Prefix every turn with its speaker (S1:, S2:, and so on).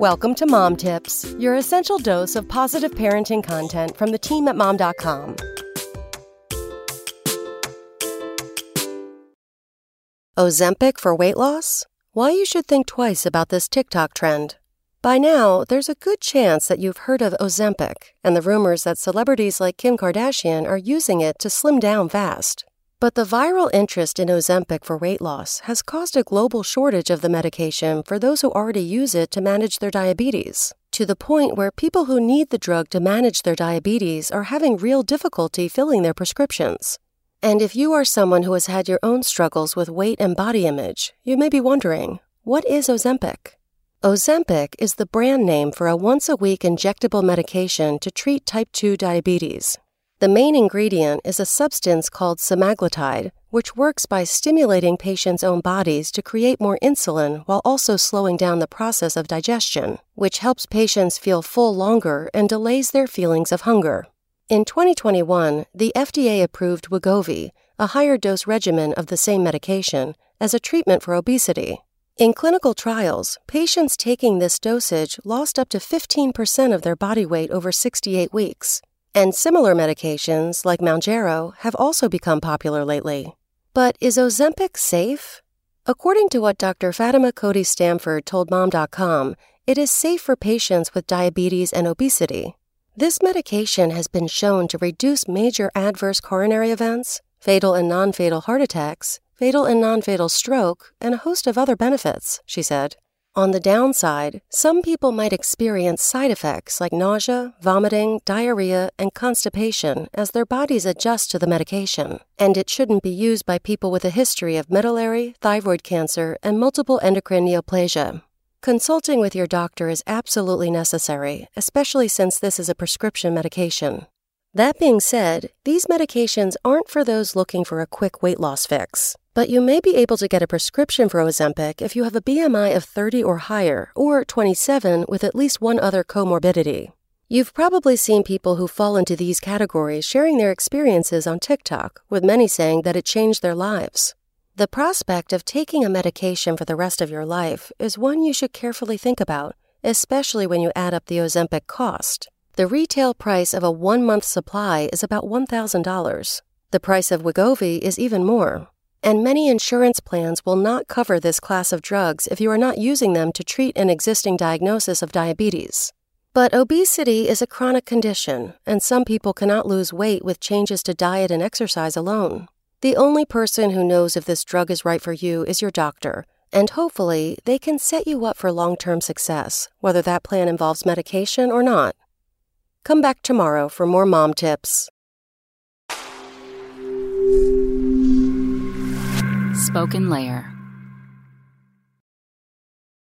S1: Welcome to Mom Tips, your essential dose of positive parenting content from the team at mom.com. Ozempic for weight loss? Why you should think twice about this TikTok trend. By now, there's a good chance that you've heard of Ozempic and the rumors that celebrities like Kim Kardashian are using it to slim down fast. But the viral interest in Ozempic for weight loss has caused a global shortage of the medication for those who already use it to manage their diabetes, to the point where people who need the drug to manage their diabetes are having real difficulty filling their prescriptions. And if you are someone who has had your own struggles with weight and body image, you may be wondering what is Ozempic? Ozempic is the brand name for a once a week injectable medication to treat type 2 diabetes. The main ingredient is a substance called semaglutide, which works by stimulating patients' own bodies to create more insulin while also slowing down the process of digestion, which helps patients feel full longer and delays their feelings of hunger. In 2021, the FDA approved Wegovy, a higher dose regimen of the same medication, as a treatment for obesity. In clinical trials, patients taking this dosage lost up to 15% of their body weight over 68 weeks, and similar medications, like Mounjaro, have also become popular lately. But is Ozempic safe? According to what Dr. Fatima Cody Stanford told Mom.com, it is safe for patients with diabetes and obesity. This medication has been shown to reduce major adverse coronary events, fatal and non fatal heart attacks, fatal and non fatal stroke, and a host of other benefits, she said. On the downside, some people might experience side effects like nausea, vomiting, diarrhea, and constipation as their bodies adjust to the medication, and it shouldn't be used by people with a history of medullary, thyroid cancer, and multiple endocrine neoplasia. Consulting with your doctor is absolutely necessary, especially since this is a prescription medication. That being said, these medications aren't for those looking for a quick weight loss fix. But you may be able to get a prescription for Ozempic if you have a BMI of 30 or higher, or 27 with at least one other comorbidity. You've probably seen people who fall into these categories sharing their experiences on TikTok, with many saying that it changed their lives. The prospect of taking a medication for the rest of your life is one you should carefully think about, especially when you add up the Ozempic cost. The retail price of a one month supply is about $1,000. The price of Wegovy is even more, and many insurance plans will not cover this class of drugs if you are not using them to treat an existing diagnosis of diabetes. But obesity is a chronic condition, and some people cannot lose weight with changes to diet and exercise alone. The only person who knows if this drug is right for you is your doctor, and hopefully they can set you up for long term success, whether that plan involves medication or not. Come back tomorrow for more mom tips.
S2: Spoken Layer.